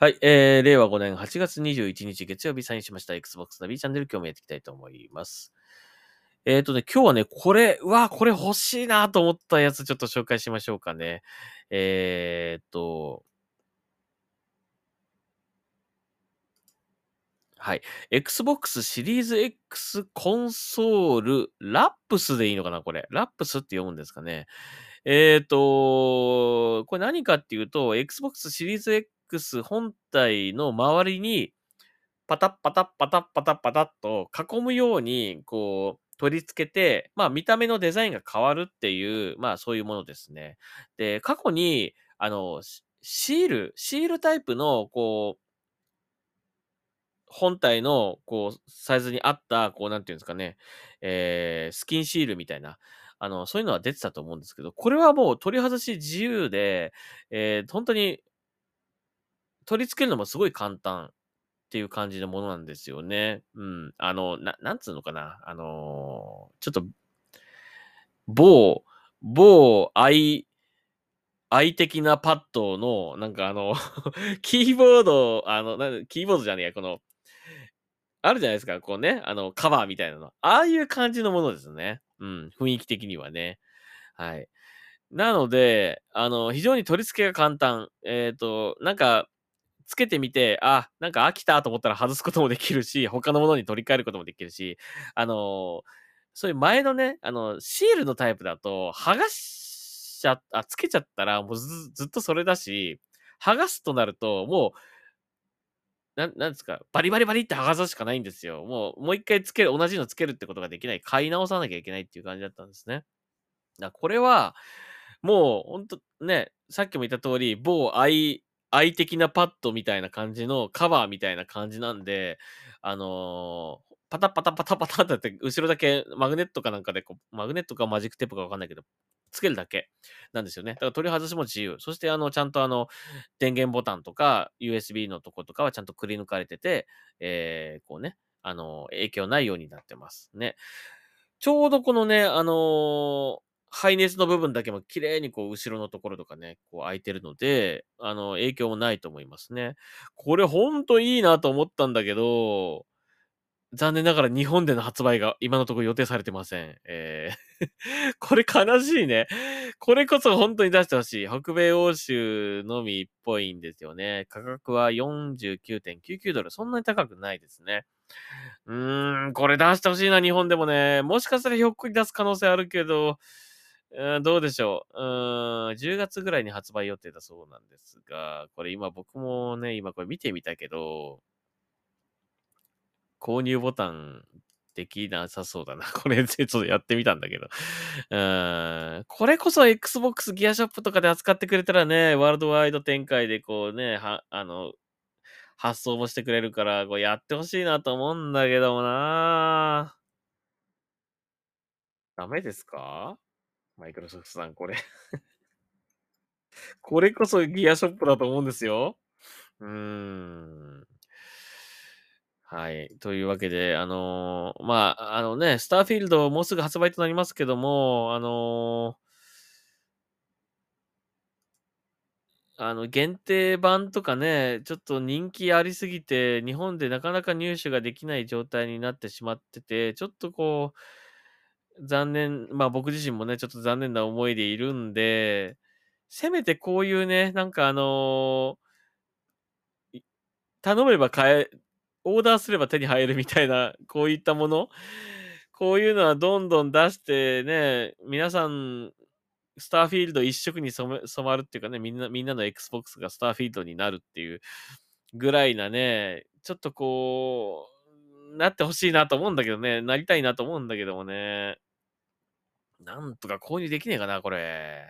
はい、えー、令和5年8月21日月曜日サインしました Xbox ナビチャンネル今日もやっていきたいと思います。えっ、ー、とね、今日はね、これ、うわ、これ欲しいなと思ったやつちょっと紹介しましょうかね。えっ、ー、と、はい。Xbox シリーズ X コンソール、ラップスでいいのかなこれ。ラップスって読むんですかね。えっ、ー、と、これ何かっていうと、Xbox シリーズ X 本体の周りに、パタッパタッパタッパタッパタッと囲むように、こう、取り付けて、まあ見た目のデザインが変わるっていう、まあそういうものですね。で、過去に、あの、シール、シールタイプの、こう、本体の、こう、サイズに合った、こう、なんていうんですかね、えー、スキンシールみたいな、あの、そういうのは出てたと思うんですけど、これはもう取り外し自由で、えー、本当に、取り付けるのもすごい簡単っていう感じのものなんですよね。うん。あの、な、なんつうのかな。あのー、ちょっと、某、某愛、愛的なパッドの、なんかあの キーボード、あの、なキーボードじゃねえや、この、あるじゃないですか、こうね、あの、カバーみたいなの。ああいう感じのものですね。うん、雰囲気的にはね。はい。なので、あの、非常に取り付けが簡単。えっ、ー、と、なんか、つけてみて、あ、なんか飽きたと思ったら外すこともできるし、他のものに取り替えることもできるし、あの、そういう前のね、あの、シールのタイプだと、剥がしちゃ、あ、つけちゃったら、もうずずっとそれだし、剥がすとなると、もう、ななんですか、バリバリバリって剥がすしかないんですよ。もう、もう一回つける、同じのつけるってことができない。買い直さなきゃいけないっていう感じだったんですね。だこれは、もう、ほんと、ね、さっきも言った通り、某愛、愛的なパッドみたいな感じのカバーみたいな感じなんで、あのー、パタパタパタパタって、後ろだけマグネットかなんかでこう、マグネットかマジックテープかわかんないけど、つけるだけなんですよね。だから取り外しも自由。そしてあの、ちゃんとあの、電源ボタンとか USB のとことかはちゃんとくり抜かれてて、えー、こうね、あの、影響ないようになってますね。ちょうどこのね、あのー、ハイネスの部分だけも綺麗にこう後ろのところとかね、こう空いてるので、あの、影響もないと思いますね。これほんといいなと思ったんだけど、残念ながら日本での発売が今のところ予定されてません。えー これ悲しいね。これこそ本当に出してほしい。北米欧州のみっぽいんですよね。価格は49.99ドル。そんなに高くないですね。うーん、これ出してほしいな、日本でもね。もしかしたらひょっこり出す可能性あるけど、うん、どうでしょう。うん、10月ぐらいに発売予定だそうなんですが、これ今僕もね、今これ見てみたけど、購入ボタンできなさそうだな。これ、ちょっとやってみたんだけど。うーん。これこそ Xbox ギアショップとかで扱ってくれたらね、ワールドワイド展開でこうね、は、あの、発送もしてくれるから、こうやってほしいなと思うんだけどもなダメですか？マイクロソフトさん、これ これこそギアショップだと思うんですよ。うーん。はい。というわけで、あのー、まあ、あのね、スターフィールドもうすぐ発売となりますけども、あのー、あの、限定版とかね、ちょっと人気ありすぎて、日本でなかなか入手ができない状態になってしまってて、ちょっとこう、残念、まあ僕自身もね、ちょっと残念な思いでいるんで、せめてこういうね、なんかあのー、頼めば買え、オーダーすれば手に入るみたいな、こういったもの、こういうのはどんどん出してね、皆さん、スターフィールド一色に染まるっていうかね、みんな、みんなの Xbox がスターフィールドになるっていうぐらいなね、ちょっとこう、なってほしいなと思うんだけどね、なりたいなと思うんだけどもね、なんとか購入できねえかな、これ。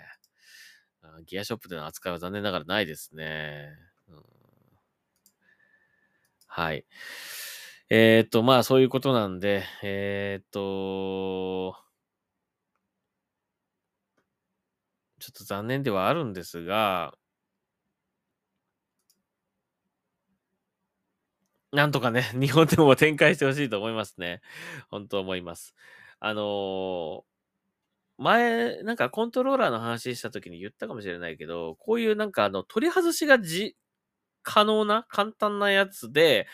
ギアショップでの扱いは残念ながらないですね。うんはい。えっ、と、まあ、そういうことなんで、えっ、と、ちょっと残念ではあるんですが、なんとかね、日本でも展開してほしいと思いますね。本当思います。あのー、前、なんかコントローラーの話した時に言ったかもしれないけど、こういうなんかあの、取り外しがじ、可能な簡単なやつで、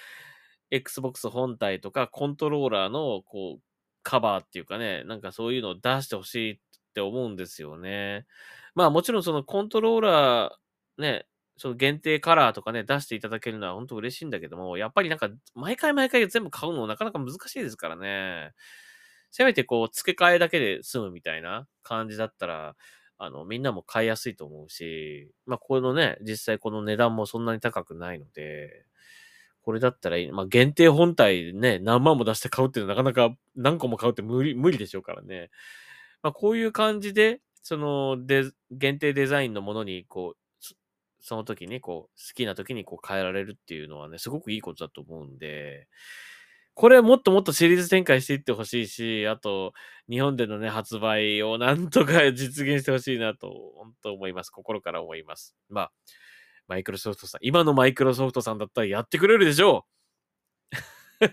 Xbox 本体とかコントローラーの、こう、カバーっていうかね、なんかそういうのを出してほしいって思うんですよね。まあもちろんそのコントローラー、ね、その限定カラーとかね、出していただけるのは本当嬉しいんだけども、やっぱりなんか、毎回毎回全部買うのなかなか難しいですからね。せめてこう、付け替えだけで済むみたいな感じだったら、あの、みんなも買いやすいと思うし、まあ、このね、実際この値段もそんなに高くないので、これだったらいい。まあ、限定本体ね、何万も出して買うっていうのはなかなか何個も買うって無理、無理でしょうからね。まあ、こういう感じで、その、で、限定デザインのものに、こう、その時に、こう、好きな時にこう変えられるっていうのはね、すごくいいことだと思うんで、これはもっともっとシリーズ展開していってほしいし、あと、日本でのね、発売をなんとか 実現してほしいなと、本当思います。心から思います。まあ、マイクロソフトさん、今のマイクロソフトさんだったらやってくれるでしょう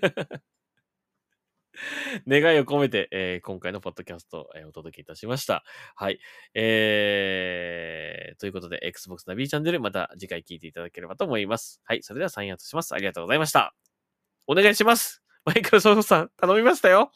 願いを込めて、えー今回のポッドキャストを、えーお届けいたしました。はい。えー、ということで、Xbox ナビチャンネル、また次回聞いていただければと思います。はい。それではサインアウトします。ありがとうございました。お願いします。マイクロソフトさん、頼みましたよ。